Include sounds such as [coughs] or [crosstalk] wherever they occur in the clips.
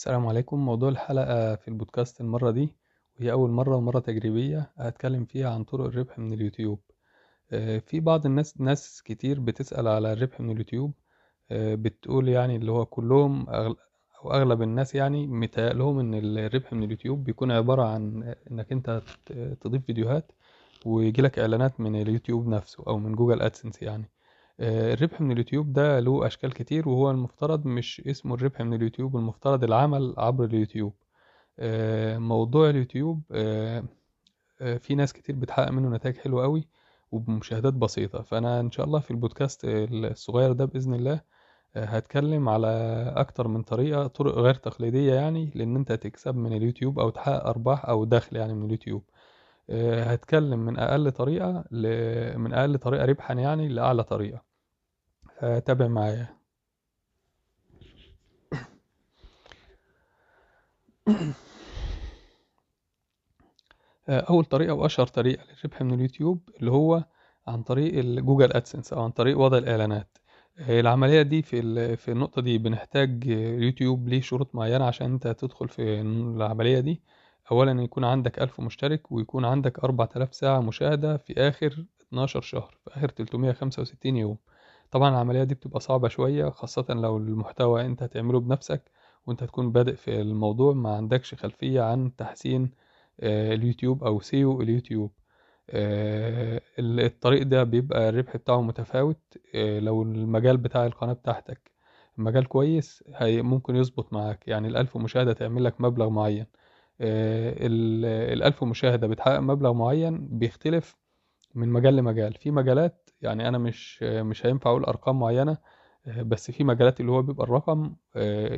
السلام عليكم. موضوع الحلقة في البودكاست المرة دي وهي أول مرة ومرة تجريبية هتكلم فيها عن طرق الربح من اليوتيوب. آه، في بعض الناس ناس كتير بتسأل على الربح من اليوتيوب. آه، بتقول يعني اللي هو كلهم أغل- أو أغلب الناس يعني متهيألهم إن الربح من اليوتيوب بيكون عبارة عن إنك أنت تضيف فيديوهات ويجيلك إعلانات من اليوتيوب نفسه أو من جوجل أدسنس يعني. آه، الربح من اليوتيوب ده له أشكال كتير وهو المفترض مش اسمه الربح من اليوتيوب المفترض العمل عبر اليوتيوب. آه، موضوع اليوتيوب آه، في ناس كتير بتحقق منه نتائج حلوة قوي وبمشاهدات بسيطة. فأنا إن شاء الله في البودكاست الصغير ده بإذن الله هتكلم على أكتر من طريقة طرق غير تقليدية يعني لأن أنت تكسب من اليوتيوب أو تحقق أرباح أو دخل يعني من اليوتيوب. هتكلم من أقل طريقة ل... من أقل طريقة ربحا يعني لأعلى طريقة. فتابع معايا. أول طريقة وأشهر طريقة للربح من اليوتيوب اللي هو عن طريق الجوجل أدسنس أو عن طريق وضع الإعلانات. آه، العملية دي في في النقطة دي بنحتاج يوتيوب ليه شروط معينة عشان أنت تدخل في العملية دي. أولا يكون عندك ألف مشترك ويكون عندك أربعة آلاف ساعة مشاهدة في آخر 12 شهر في آخر 365 يوم. طبعا العملية دي بتبقى صعبة شوية خاصة لو المحتوى أنت هتعمله بنفسك وأنت تكون بادئ في الموضوع ما عندكش خلفية عن تحسين آه، اليوتيوب أو سيو اليوتيوب. آه، ال- الطريق ده بيبقى الربح بتاعه متفاوت. آه، لو المجال بتاع القناة بتاعتك مجال كويس هي ممكن يظبط معاك. يعني الألف مشاهدة تعمل لك مبلغ معين. ال- الألف مشاهدة بتحقق مبلغ معين بيختلف من مجال لمجال. في مجالات يعني أنا مش مش هينفع أقول أرقام معينة آه، بس في مجالات اللي هو بيبقى الرقم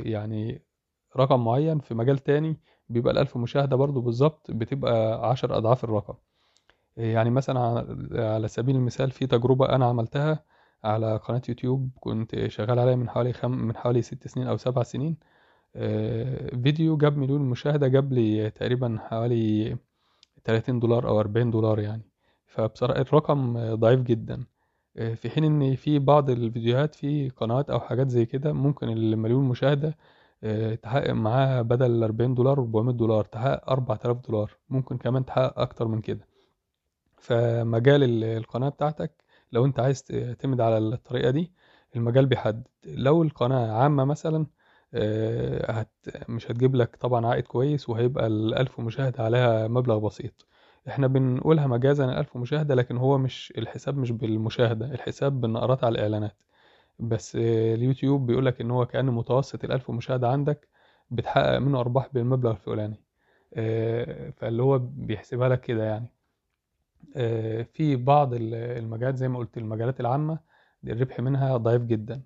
يعني رقم معين في مجال تاني بيبقى الألف مشاهدة برضو بالظبط بتبقى عشر أضعاف الرقم. يعني مثلا على سبيل المثال في تجربة أنا عملتها على قناة يوتيوب كنت شغال عليها من حوالي خم... من حوالي ست سنين أو سبع سنين. فيديو جاب مليون مشاهدة جاب لي تقريبا حوالي 30 دولار أو 40 دولار يعني. فبصراحة الرقم ضعيف جدا آه، في حين إن في بعض الفيديوهات في قنوات أو حاجات زي كده ممكن المليون مشاهدة آه، تحقق معاها بدل 40 دولار 400 دولار تحقق 4000 دولار ممكن كمان تحقق أكتر من كده. فمجال ال- القناة بتاعتك لو أنت عايز تعتمد على الطريقة دي المجال بيحدد. لو القناة عامة مثلا آه، مش هتجيب لك طبعا عائد كويس وهيبقى الألف مشاهدة عليها مبلغ بسيط. إحنا بنقولها مجازا الألف مشاهدة لكن هو مش الحساب مش بالمشاهدة الحساب بالنقرات على الإعلانات. بس آه، اليوتيوب بيقولك إن هو كأن متوسط الألف مشاهدة عندك بتحقق منه أرباح بالمبلغ الفلاني. آه، فاللي هو بيحسبها لك كده يعني. آه، في بعض ال- المجالات زي ما قلت المجالات العامة الربح منها ضعيف جدا.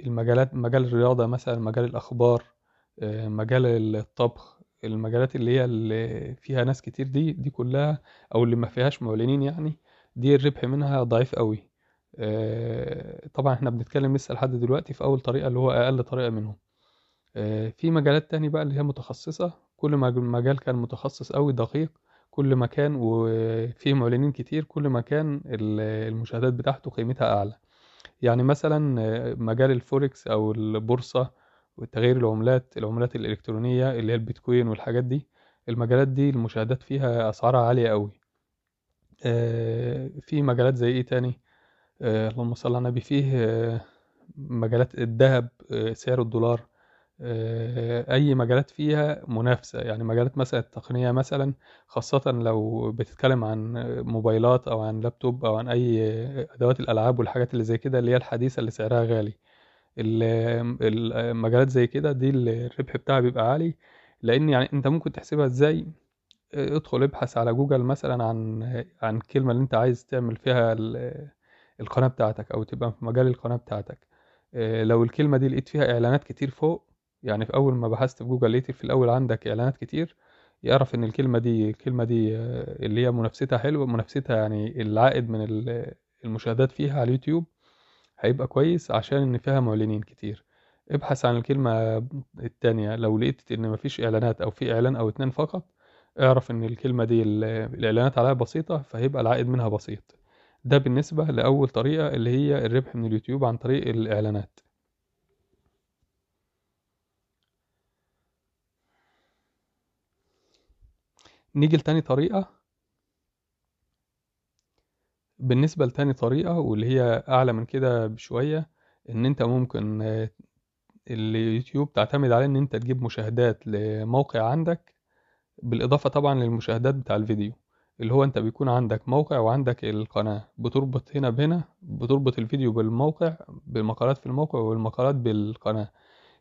المجالات مجال الرياضة مثلا مجال الأخبار مجال الطبخ المجالات اللي هي اللي فيها ناس كتير دي دي كلها أو اللي ما فيهاش معلنين يعني دي الربح منها ضعيف قوي. آه، طبعا إحنا بنتكلم لسه لحد دلوقتي في أول طريقة اللي هو أقل طريقة منهم. آه، في مجالات تاني بقى اللي هي متخصصة كل ما مجال كان متخصص قوي دقيق كل ما كان وفيه معلنين كتير كل ما كان ال- المشاهدات بتاعته قيمتها أعلى. يعني مثلا آه، مجال الفوركس أو البورصة وتغيير العملات العملات الإلكترونية اللي هي البيتكوين والحاجات دي. المجالات دي المشاهدات فيها أسعارها عالية قوي آه، في مجالات زي إيه تاني؟ آه، اللهم صل على النبي. فيه آه، مجالات الذهب آه، سعر الدولار. آه، أي مجالات فيها منافسة. يعني مجالات مثلا التقنية مثلا خاصة لو بتتكلم عن موبايلات أو عن لابتوب أو عن أي أدوات الألعاب والحاجات اللي زي كده اللي هي الحديثة اللي سعرها غالي. ال- المجالات زي كده دي الربح بتاعها بيبقى عالي لأن يعني أنت ممكن تحسبها إزاي؟ ادخل ابحث على جوجل مثلا عن عن الكلمة اللي أنت عايز تعمل فيها ال- القناة بتاعتك أو تبقى في مجال القناة بتاعتك. آه، لو الكلمة دي لقيت فيها إعلانات كتير فوق يعني في أول ما بحثت في جوجل لقيت في الأول عندك إعلانات كتير يعرف إن الكلمة دي الكلمة دي آه، اللي هي منافستها حلوة منافستها يعني العائد من ال- المشاهدات فيها على اليوتيوب هيبقى كويس عشان إن فيها معلنين كتير. ابحث عن الكلمة التانية. لو لقيت إن مفيش إعلانات أو في إعلان أو اتنين فقط اعرف إن الكلمة دي الإعلانات عليها بسيطة فهيبقى العائد منها بسيط. ده بالنسبة لأول طريقة اللي هي الربح من اليوتيوب عن طريق الإعلانات. نيجي لتاني طريقة. بالنسبة لتاني طريقة واللي هي أعلى من كده بشوية إن أنت ممكن آه، اليوتيوب تعتمد على إن أنت تجيب مشاهدات لموقع عندك بالإضافة طبعا للمشاهدات بتاع الفيديو. اللي هو أنت بيكون عندك موقع وعندك القناة بتربط هنا بهنا بتربط الفيديو بالموقع بالمقالات في الموقع والمقالات بالقناة.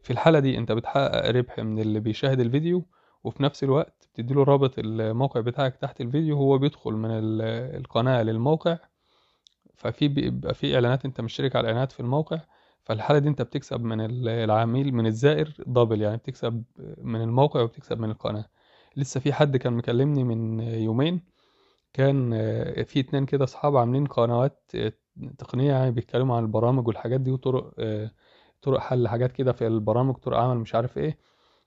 في الحالة دي أنت بتحقق ربح من اللي بيشاهد الفيديو وفي نفس الوقت بتديله رابط الموقع بتاعك تحت الفيديو هو بيدخل من ال- القناة للموقع ففي بيبقى في إعلانات أنت مشترك على الاعلانات في الموقع فالحالة دي أنت بتكسب من ال- العميل من الزائر دبل يعني بتكسب من الموقع وبتكسب من القناة. لسه في حد كان مكلمني من يومين كان آه، في اتنين كده أصحاب عاملين قنوات آه، تقنية يعني بيتكلموا عن البرامج والحاجات دي وطرق آه، طرق حل حاجات كده في البرامج طرق عمل مش عارف إيه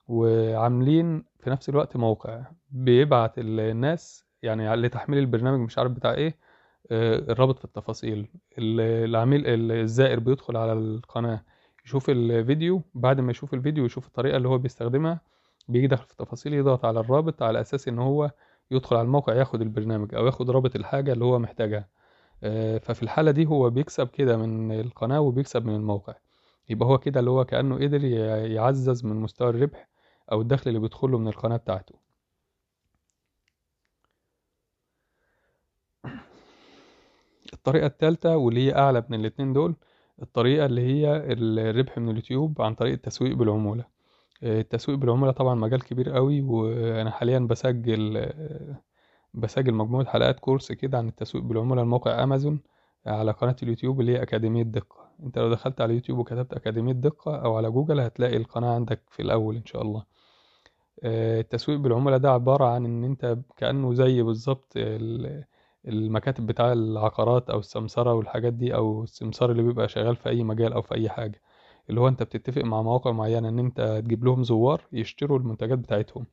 وعاملين في نفس الوقت موقع بيبعت الناس يعني لتحميل البرنامج مش عارف بتاع إيه الرابط في التفاصيل. ال- العميل الزائر بيدخل على القناة يشوف الفيديو. بعد ما يشوف الفيديو يشوف الطريقة اللي هو بيستخدمها بيجي يدخل في التفاصيل يضغط على الرابط على أساس إن هو يدخل على الموقع ياخد البرنامج أو ياخد رابط الحاجة اللي هو محتاجها. آه، ففي الحالة دي هو بيكسب كده من القناة وبيكسب من الموقع. يبقى هو كده اللي هو كأنه قدر يعزز من مستوى الربح أو الدخل اللي بيدخله من القناة بتاعته. الطريقة التالتة واللي هي أعلى من الاتنين دول الطريقة اللي هي الربح من اليوتيوب عن طريق التسويق بالعمولة. آه، التسويق بالعمولة طبعا مجال كبير قوي وأنا حاليا بسجل آه، بسجل مجموعة حلقات كورس كده عن التسويق بالعمولة لموقع أمازون على قناة اليوتيوب اللي هي أكاديمية دقة. أنت لو دخلت على اليوتيوب وكتبت أكاديمية دقة أو على جوجل هتلاقي القناة عندك في الأول إن شاء الله. آه، التسويق بالعمولة ده عبارة عن إن أنت كأنه زي بالظبط ال- المكاتب بتاع العقارات أو السمسرة والحاجات دي أو السمسار اللي بيبقى شغال في أي مجال أو في أي حاجة. اللي هو أنت بتتفق مع مواقع معينة إن أنت تجيب لهم زوار يشتروا المنتجات بتاعتهم.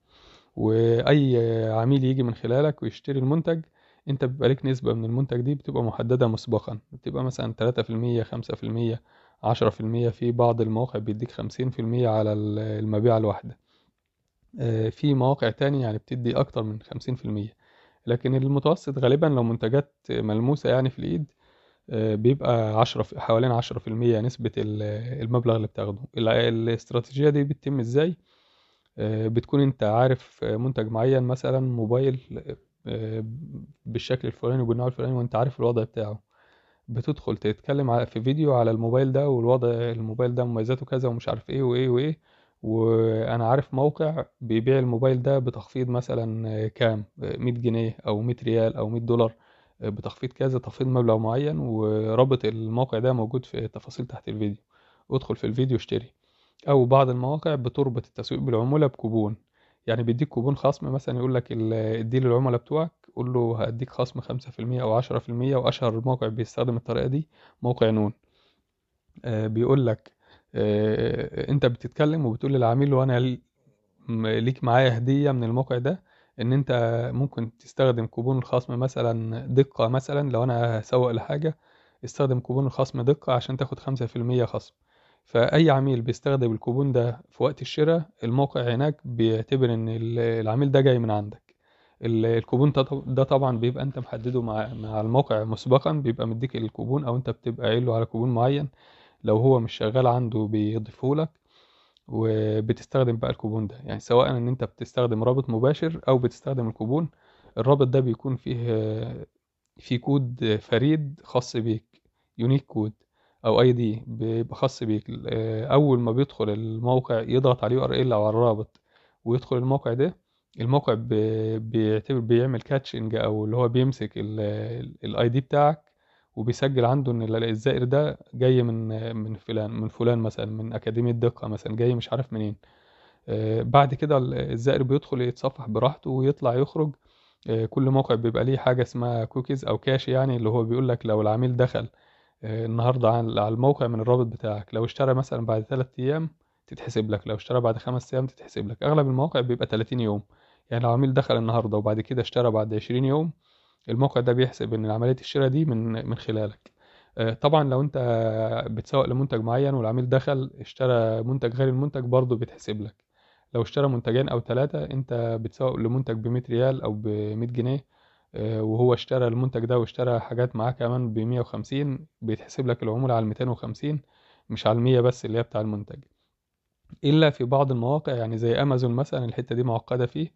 وأي عميل يجي من خلالك ويشتري المنتج أنت بيبقى ليك نسبة من المنتج دي بتبقى محددة مسبقا. بتبقى مثلا تلاتة في المية خمسة في المية عشرة في المية في بعض المواقع بيديك خمسين في المية على المبيعة الواحدة. آه، في مواقع تانية يعني بتدي أكتر من خمسين في المية. لكن المتوسط غالبا لو منتجات ملموسة يعني في الإيد آه، بيبقى عشرة في حوالين عشرة في المية نسبة ال- المبلغ اللي بتاخده. ال- الاستراتيجية دي بتتم إزاي؟ آه، بتكون أنت عارف منتج معين مثلا موبايل آه، بالشكل الفلاني وبالنوع الفلاني وأنت عارف الوضع بتاعه. بتدخل تتكلم في فيديو على الموبايل ده والوضع الموبايل ده مميزاته كذا ومش عارف إيه وإيه وإيه وأنا عارف موقع بيبيع الموبايل ده بتخفيض مثلا كام؟ 100 جنيه أو 100 ريال أو 100 دولار. بتخفيض كذا تخفيض مبلغ معين ورابط الموقع ده موجود في التفاصيل تحت الفيديو. ادخل في الفيديو اشتري. أو بعض المواقع بتربط التسويق بالعمولة بكوبون. يعني بيديك كوبون خصم مثلا يقول لك اديه للعملاء بتوعك قول له هديك خصم خمسة في المية أو عشرة في المية وأشهر موقع بيستخدم الطريقة دي موقع نون. آه، بيقول لك آه، أنت بتتكلم وبتقول للعميل م- ليك معايا هدية من الموقع ده إن أنت ممكن تستخدم كوبون الخصم مثلا دقة مثلا لو أنا هسوق لحاجة استخدم كوبون الخصم دقة عشان تاخد خمسة في المية خصم. فأي عميل بيستخدم الكوبون ده في وقت الشراء الموقع هناك بيعتبر ال- العميل ده جاي من عندك. ال- الكوبون ده طبعا بيبقى أنت محدده مع مع الموقع مسبقا بيبقى مديك الكوبون أو أنت بتبقى قايل له على كوبون معين. لو هو مش شغال عنده بيضيفه لك وبتستخدم بقى الكوبون ده. يعني سواء إن أنت بتستخدم رابط مباشر أو بتستخدم الكوبون الرابط ده بيكون فيه فيه كود فريد خاص بيك unique code أو ID بيبقى خاص بيك. أول ما بيدخل الموقع يضغط ال URL أو على الرابط ويدخل الموقع ده الموقع بي- بيعتبر بيعمل catching أو اللي هو بيمسك ال ID بتاعك وبيسجل عنده إن ال- الزائر ده جاي من من فلان من فلان مثلا من أكاديمية دقة مثلا جاي مش عارف منين. آه، بعد كده ال- الزائر بيدخل يتصفح براحته ويطلع يخرج. آه، كل موقع بيبقى ليه حاجة اسمها كوكيز أو كاش يعني اللي هو بيقول لك لو العميل دخل آه، النهارده على الموقع من الرابط بتاعك لو اشترى مثلا بعد 3 أيام تتحسب لك لو اشترى بعد خمس أيام تتحسب لك. أغلب المواقع بيبقى 30 يوم. يعني لو عميل دخل النهارده وبعد كده اشترى بعد 20 يوم الموقع ده بيحسب إن عملية الشراء دي من من خلالك. آه، طبعا لو أنت بتسوق لمنتج معين والعميل دخل اشترى منتج غير المنتج برضه بيتحسب لك. لو اشترى منتجين أو ثلاثة أنت بتسوق لمنتج بمية ريال أو بمية جنيه آه، وهو اشترى المنتج ده واشترى حاجات معاه كمان بمية وخمسين بيتحسب لك العمولة على الميتين وخمسين مش على المية بس اللي هي بتاع المنتج. إلا في بعض المواقع يعني زي امازون مثلا الحتة دي معقدة فيه.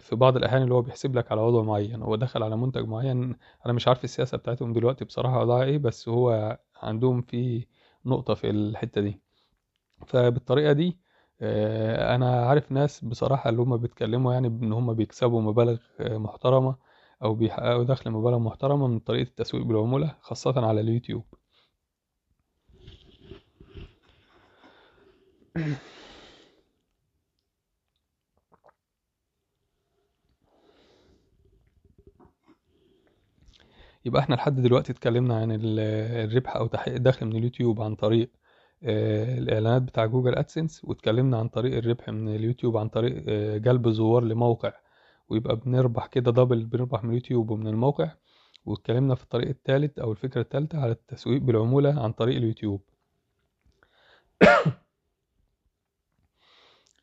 في بعض الأحيان اللي هو بيحسب لك على وضع معين هو دخل على منتج معين. أنا مش عارف السياسة بتاعتهم دلوقتي بصراحة وضعها إيه بس هو عندهم في نقطة في الحتة دي. فبالطريقة دي آه، أنا عارف ناس بصراحة اللي هم بيتكلموا يعني ان هم بيكسبوا مبالغ آه، محترمة أو بيحققوا دخل مبالغ محترمة من طريقة التسويق بالعمولة خاصة على اليوتيوب. يبقى إحنا لحد دلوقتي اتكلمنا عن ال- الربح أو تحقيق الدخل من اليوتيوب عن طريق آه، الإعلانات بتاع جوجل أدسنس واتكلمنا عن طريق الربح من اليوتيوب عن طريق آه، جلب زوار لموقع ويبقى بنربح كده double بنربح من اليوتيوب ومن الموقع واتكلمنا في الطريق الثالث أو الفكرة الثالثة على التسويق بالعمولة عن طريق اليوتيوب. [coughs]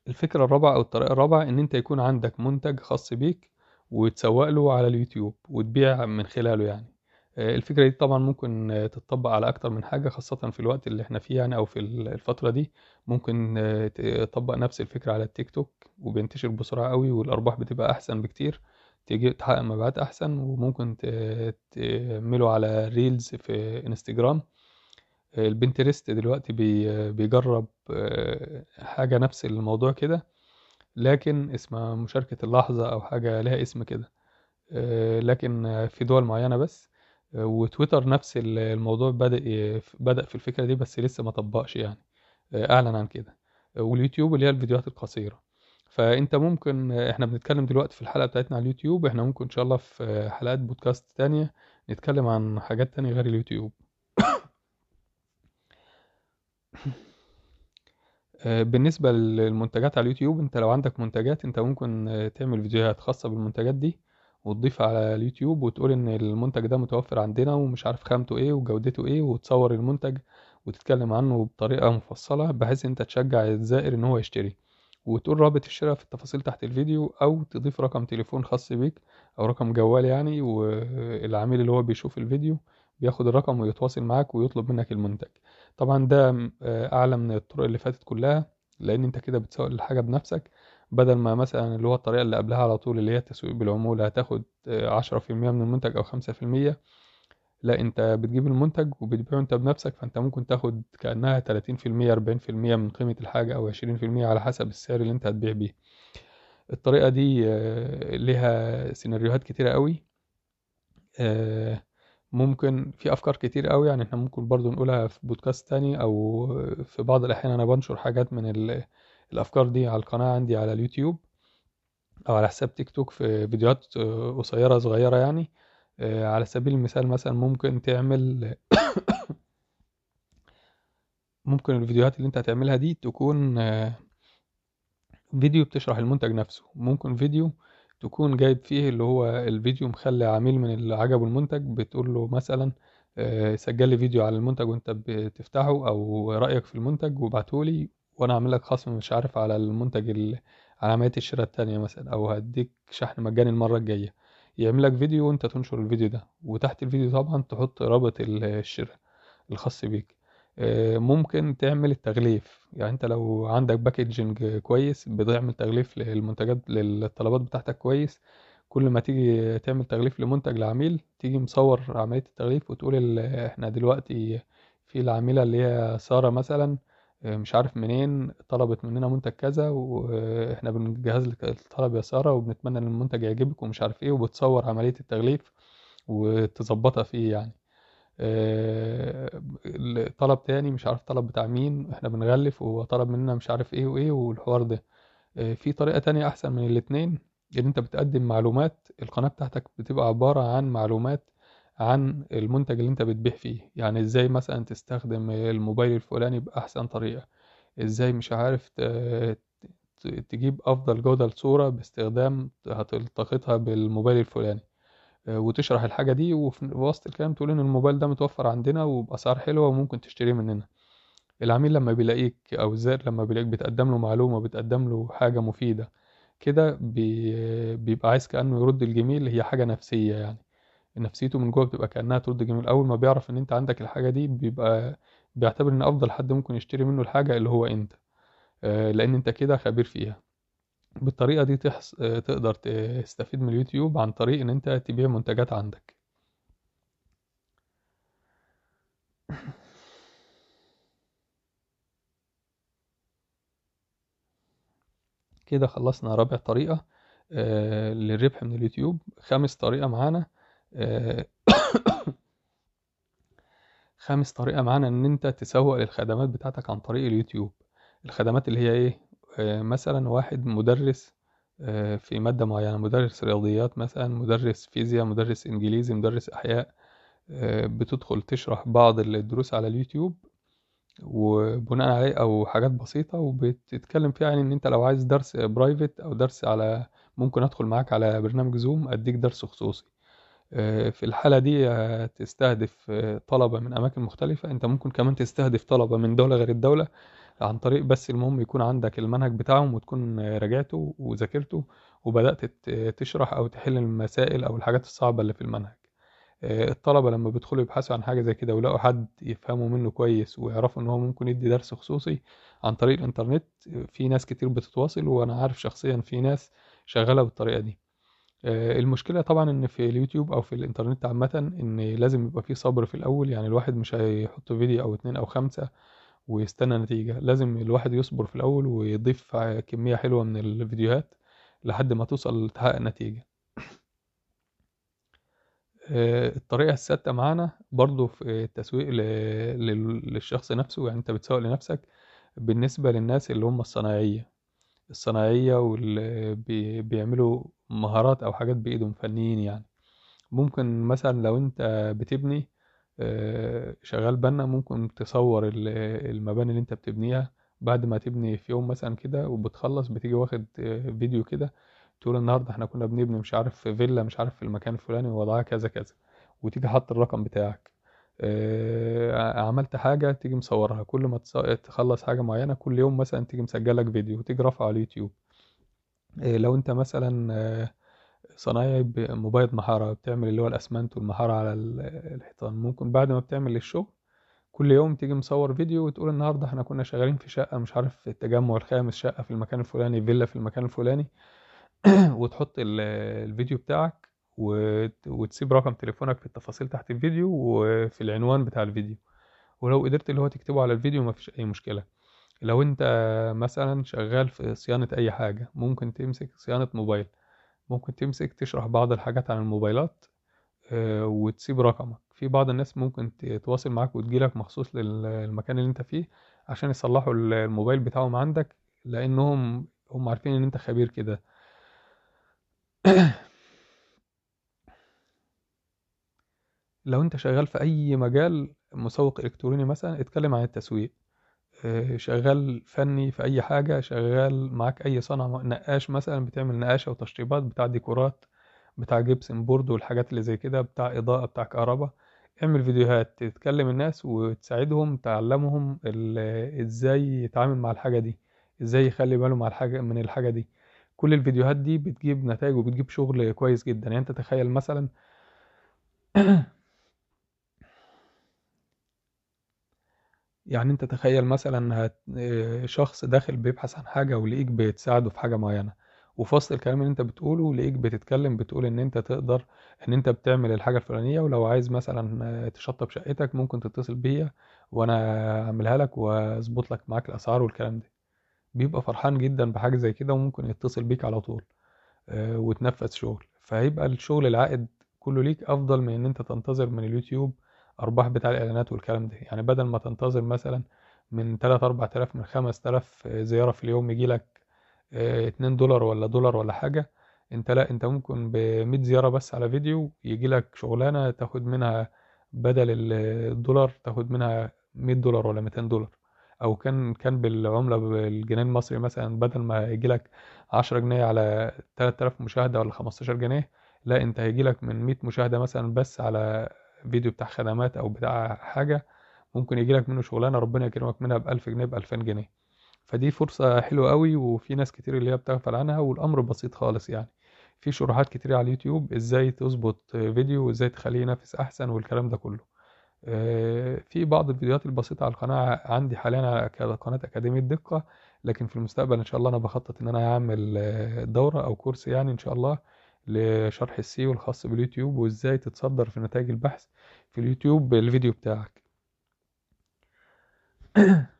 الفكرة الرابعة أو الطريقة الرابعة إن أنت يكون عندك منتج خاص بيك وتسوق له على اليوتيوب وتبيع من خلاله يعني. الفكرة دي طبعا ممكن آه، تتطبق على أكتر من حاجة خاصة في الوقت اللي إحنا فيه يعني أو في الفترة دي. ممكن آه، تطبق نفس الفكرة على التيك توك وبينتشر بسرعة قوي والأرباح بتبقى أحسن بكتير. تيجي تحقق مبيعات أحسن وممكن تعمله على Reels في إنستجرام. آه، البنترست دلوقتي بي- بيجرب آه، حاجة نفس الموضوع كده لكن اسمها مشاركة اللحظة أو حاجة لها اسم كده. آه، لكن آه، في دول معينة بس. آه، وتويتر نفس ال- الموضوع بدأ بدأ في الفكرة دي بس لسه ما طبقش يعني. آه، أعلن عن كده. آه، واليوتيوب اللي هي الفيديوهات القصيرة. فأنت ممكن آه، إحنا بنتكلم دلوقتي في الحلقة بتاعتنا على اليوتيوب إحنا ممكن إن شاء الله في حلقات بودكاست تانية نتكلم عن حاجات تانية غير اليوتيوب. [coughs] بالنسبة للمنتجات على اليوتيوب أنت لو عندك منتجات أنت ممكن تعمل فيديوهات خاصة بالمنتجات دي. وتضيفها على اليوتيوب وتقول إن المنتج ده متوفر عندنا ومش عارف خامته إيه وجودته إيه وتصور المنتج وتتكلم عنه بطريقة مفصلة بحيث أنت تشجع الزائر إن هو يشتري. وتقول رابط الشراء في التفاصيل تحت الفيديو أو تضيف رقم تليفون خاص بيك أو رقم جوال يعني والعميل اللي هو بيشوف الفيديو بياخد الرقم ويتواصل معاك ويطلب منك المنتج. طبعا ده آه، أعلى من الطرق اللي فاتت كلها لأن أنت كده بتسوق الحاجة بنفسك. بدل ما مثلا اللي هو الطريقة اللي قبلها على طول اللي هي التسويق بالعمولة هتاخد آه، عشرة في المية من المنتج أو خمسة في المية. لا أنت بتجيب المنتج وبتبيعه أنت بنفسك فأنت ممكن تاخد كأنها تلاتين في المية أربعين في المية من قيمة الحاجة أو عشرين في المية على حسب السعر اللي أنت هتبيع بيه. الطريقة دي آه، ليها سيناريوهات كتيرة قوي. آه، ممكن في أفكار كتير قوي يعني إحنا ممكن برضو نقولها في بودكاست تاني أو في بعض الأحيان أنا بنشر حاجات من الأفكار دي على القناة عندي على اليوتيوب أو على حساب تيك توك في فيديوهات آه، قصيرة صغيرة يعني. آه، على سبيل المثال مثلا ممكن تعمل [coughs] ممكن الفيديوهات اللي انت هتعملها دي تكون آه، فيديو بتشرح المنتج نفسه. ممكن فيديو تكون جايب فيه اللي هو الفيديو مخلي عميل من اللي عجبه المنتج بتقول له مثلا سجل لي فيديو على المنتج وانت بتفتحه أو رأيك في المنتج وابعته لي وأنا اعمل لك خصم مش عارف على المنتج ال... على عملية الشراء التانية مثلا أو هديك شحن مجاني المرة الجاية. يعمل لك فيديو وأنت تنشر الفيديو ده. وتحت الفيديو طبعا تحط رابط الشراء الخاص بيك. آه، ممكن تعمل التغليف. يعني أنت لو عندك packaging كويس بتعمل تغليف للمنتجات للطلبات بتاعتك كويس. كل ما تيجي تعمل تغليف لمنتج لعميل تيجي مصور عملية التغليف وتقول إحنا دلوقتي في العميلة اللي هي سارة مثلا مش عارف منين طلبت مننا منتج كذا وإحنا بنجهز لك الطلب يا سارة وبنتمنى إن المنتج يعجبك ومش عارف إيه وبتصور عملية التغليف وتظبطها فيه يعني. آه، طلب تاني مش عارف طلب بتاع مين إحنا بنغلف وهو طلب مننا مش عارف إيه وإيه والحوار ده. آه، في طريقة تانية أحسن من الاتنين إن أنت بتقدم معلومات القناة بتاعتك بتبقى عبارة عن معلومات عن المنتج اللي انت بتبيع فيه. يعني إزاي مثلا تستخدم الموبايل الفلاني بأحسن طريقة؟ إزاي مش عارف تجيب أفضل جودة لصورة باستخدام هتلتقطها بالموبايل الفلاني. آه، وتشرح الحاجة دي وفي وسط الكلام تقول إن الموبايل ده متوفر عندنا وبأسعار حلوة وممكن تشتريه مننا. العميل لما بيلاقيك أو الزائر لما بيلاقيك بتقدم له معلومة بتقدم له حاجة مفيدة كده بي... بيبقى عايز كأنه يرد الجميل هي حاجة نفسية يعني. نفسيته من جوه بتبقى كأنها ترد جميل. أول ما بيعرف إن أنت عندك الحاجة دي بيبقى بيعتبر إن أفضل حد ممكن يشتري منه الحاجة اللي هو أنت. آه، لأن أنت كده خبير فيها. بالطريقة دي تحس... آه، تقدر تستفيد من اليوتيوب عن طريق إن أنت تبيع منتجات عندك. كده خلصنا رابع طريقة آه، للربح من اليوتيوب. خامس طريقة معانا [coughs] خامس طريقة معانا إن أنت تسوق للخدمات بتاعتك عن طريق اليوتيوب. الخدمات اللي هي إيه؟ آه، مثلا واحد مدرس آه، في مادة معينة مدرس رياضيات مثلا مدرس فيزياء مدرس إنجليزي مدرس أحياء آه، بتدخل تشرح بعض الدروس على اليوتيوب وبناء عليه أو حاجات بسيطة وبتتكلم فيها يعني إن أنت لو عايز درس private أو درس على ممكن أدخل معاك على برنامج زوم أديك درس خصوصي. آه، في الحالة دي هتستهدف آه، طلبة من أماكن مختلفة. أنت ممكن كمان تستهدف طلبة من دولة غير الدولة عن طريق بس المهم يكون عندك المنهج بتاعهم وتكون آه، راجعته وذاكرته وبدأت تشرح أو تحل المسائل أو الحاجات الصعبة اللي في المنهج. آه، الطلبة لما بيدخلوا يبحثوا عن حاجة زي كده ويلاقوا حد يفهموا منه كويس ويعرفوا إن هو ممكن يدي درس خصوصي عن طريق الإنترنت في ناس كتير بتتواصل وأنا عارف شخصيا في ناس شغالة بالطريقة دي. آه، المشكلة طبعا إن في اليوتيوب أو في الإنترنت عامة إن لازم يبقى فيه صبر في الأول. يعني الواحد مش هيحط فيديو أو اتنين أو خمسة ويستنى نتيجة. لازم الواحد يصبر في الأول ويضيف كمية حلوة من الفيديوهات لحد ما توصل تحقق نتيجة. آه، الطريقة السادسة معانا برضو في التسويق للشخص نفسه. يعني أنت بتسوق لنفسك بالنسبة للناس اللي هم الصناعية الصناعية واللي بي- بيعملوا مهارات أو حاجات بايدهم فنيين يعني. ممكن مثلا لو أنت بتبني آه، شغال بنا ممكن تصور ال- المباني اللي أنت بتبنيها. بعد ما تبني في يوم مثلا كده وبتخلص بتيجي واخد آه، فيديو كده تقول النهارده إحنا كنا بنبني مش عارف في فيلا مش عارف في المكان الفلاني ووضعها كذا كذا وتيجي حاطط الرقم بتاعك. آه، عملت حاجة تيجي مصورها. كل ما تخلص حاجة معينة كل يوم مثلا تيجي مسجلك فيديو وتيجي رافعه على اليوتيوب. آه، لو انت مثلا آه، صنايعي مبيض محارة بتعمل اللي هو الأسمنت والمحارة على ال- الحيطان. ممكن بعد ما بتعمل الشغل كل يوم تيجي مصور فيديو وتقول النهاردة إحنا كنا شغالين في شقة مش عارف في التجمع الخامس شقة في المكان الفلاني فيلا في المكان الفلاني. [clears throat] وتحط ال- الفيديو بتاعك وتسيب رقم تليفونك في التفاصيل تحت الفيديو وفي العنوان بتاع الفيديو. ولو قدرت اللي هو تكتبه على الفيديو مفيش أي مشكلة. لو أنت مثلا شغال في صيانة أي حاجة ممكن تمسك صيانة موبايل. ممكن تمسك تشرح بعض الحاجات عن الموبايلات آه، وتسيب رقمك. في بعض الناس ممكن تتواصل معاك وتجيلك مخصوص للمكان اللي أنت فيه عشان يصلحوا الموبايل بتاعهم عندك لأنهم هم عارفين إن أنت خبير كده. [clears throat] لو انت شغال في أي مجال مسوق إلكتروني مثلا اتكلم عن التسويق. آه، شغال فني في أي حاجة شغال معاك أي صنعة نقاش مثلا بتعمل نقاشة وتشطيبات بتاع ديكورات بتاع جبسن بورد والحاجات اللي زي كده بتاع إضاءة بتاع كهرباء. اعمل فيديوهات تتكلم الناس وتساعدهم تعلمهم إزاي يتعامل مع الحاجة دي إزاي يخلي باله مع الحاجة من الحاجة دي. كل الفيديوهات دي بتجيب نتائج وبتجيب شغل كويس جدا. يعني انت تخيل مثلا [clears throat] يعني أنت تخيل مثلا. آه، شخص داخل بيبحث عن حاجة ولقيك بتساعده في حاجة معينة وفي وسط الكلام اللي أنت بتقوله لقيك بتتكلم بتقول إن أنت تقدر إن أنت بتعمل الحاجة الفلانية ولو عايز مثلا آه، تشطب شقتك ممكن تتصل بيا وأنا أعملها لك وأظبط لك معاك الأسعار والكلام ده بيبقى فرحان جدا بحاجة زي كده وممكن يتصل بيك على طول آه، وتنفذ شغل فهيبقى الشغل العائد كله ليك أفضل من إن أنت تنتظر من اليوتيوب أرباح بتاع الإعلانات والكلام ده. يعني بدل ما تنتظر مثلا من 3 4000 من 5000 زيارة في اليوم يجي لك 2 دولار ولا دولار ولا حاجة انت لا انت ممكن ب 100 زيارة بس على فيديو يجي لك شغلانة تاخد منها بدل ال- الدولار تاخد منها 100 دولار ولا 200 دولار. أو كان كان بالعملة بالجنيه المصري مثلا بدل ما يجي لك 10 جنيه على 3000 مشاهدة ولا 15 جنيه لا انت هيجي لك من 100 مشاهدة مثلا بس على فيديو بتاع خدمات أو بتاع حاجة ممكن يجيلك منه شغلانة ربنا يكرمك منها بألف جنيه بألفين جنيه. فدي فرصة حلوة قوي وفي ناس كتير اللي هي بتغفل عنها والأمر بسيط خالص يعني. في شروحات كتير على اليوتيوب إزاي تظبط فيديو وإزاي تخليه ينافس أحسن والكلام ده كله. آه، في بعض الفيديوهات البسيطة على القناة عندي حاليا على قناة أكاديمية دقة لكن في المستقبل إن شاء الله أنا بخطط إن أنا أعمل آه، دورة أو كورس يعني إن شاء الله لشرح ال SEO الخاص باليوتيوب وإزاي تتصدر في نتائج البحث في اليوتيوب بالفيديو بتاعك. [clears throat]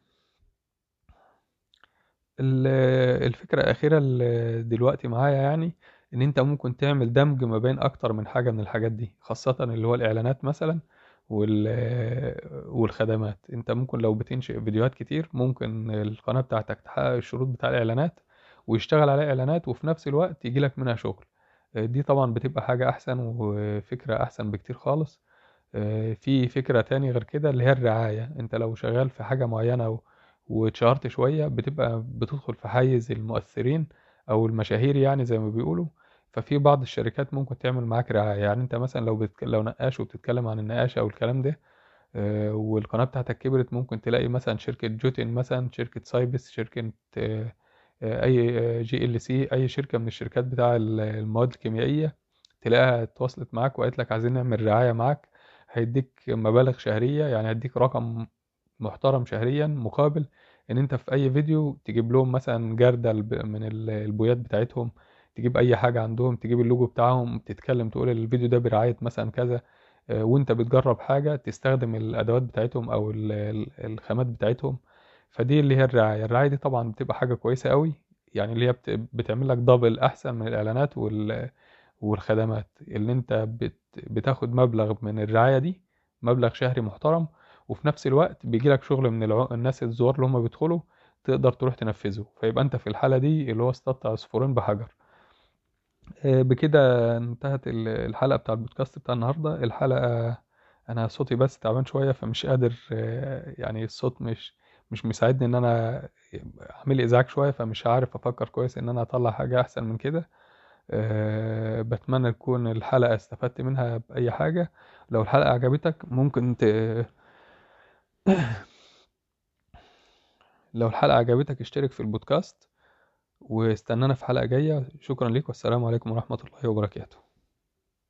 الفكرة الأخيرة اللي دلوقتي معايا يعني إن أنت ممكن تعمل دمج ما بين أكتر من حاجة من الحاجات دي خاصة اللي هو الإعلانات مثلا والخدمات. أنت ممكن لو بتنشئ فيديوهات كتير ممكن القناة بتاعتك تحقق الشروط بتاع الإعلانات ويشتغل عليها إعلانات وفي نفس الوقت يجيلك منها شغل. دي طبعا بتبقى حاجة أحسن وفكرة أحسن بكتير خالص. في فكرة تاني غير كده اللي هي الرعاية. أنت لو شغال في حاجة معينة واتشهرت شوية بتبقى بتدخل في حيز المؤثرين أو المشاهير يعني زي ما بيقولوا. ففي بعض الشركات ممكن تعمل معاك رعاية. يعني أنت مثلا لو بتك... لو نقاش وبتتكلم عن النقاش أو الكلام ده آه، والقناة بتاعتك كبرت ممكن تلاقي مثلا شركة جوتن مثلا شركة سايبس شركة آه، آه، أي جي ال سي أي شركة من الشركات بتاع المواد الكيميائية تلاقيها اتواصلت معاك وقالت لك عايزين نعمل رعاية معاك هيديك مبالغ شهرية يعني هيديك رقم محترم شهريا مقابل إن أنت في أي فيديو تجيب لهم مثلا جردل من البويات بتاعتهم تجيب أي حاجة عندهم تجيب اللوجو بتاعهم تتكلم تقول الفيديو ده برعاية مثلا كذا آه، وأنت بتجرب حاجة تستخدم الأدوات بتاعتهم أو الخامات بتاعتهم فدي اللي هي الرعاية. الرعاية دي طبعا بتبقى حاجة كويسة قوي يعني اللي هي بتعمل لك دبل أحسن من الإعلانات والخدمات. اللي أنت بتاخد مبلغ من الرعاية دي مبلغ شهري محترم وفي نفس الوقت بيجي لك شغل من الناس الزوار اللي هم بيدخلوا تقدر تروح تنفذه. فيبقى أنت في الحالة دي اللي هو اصطدت عصفورين بحجر. آه، بكده انتهت الحلقة بتاع البودكاست بتاع النهاردة. الحلقة أنا صوتي بس تعبان شوية فمش قادر آه، يعني الصوت مش مش مساعدني إن أنا أعمل إزعاج شوية فمش عارف أفكر كويس إن أنا أطلع حاجة أحسن من كده. أه بتمنى تكون الحلقة استفدت منها بأي حاجة. لو الحلقة عجبتك ممكن ت... [clears throat] لو الحلقة عجبتك اشترك في البودكاست واستنانا في حلقة جاية. شكرا لك والسلام عليكم ورحمة الله وبركاته.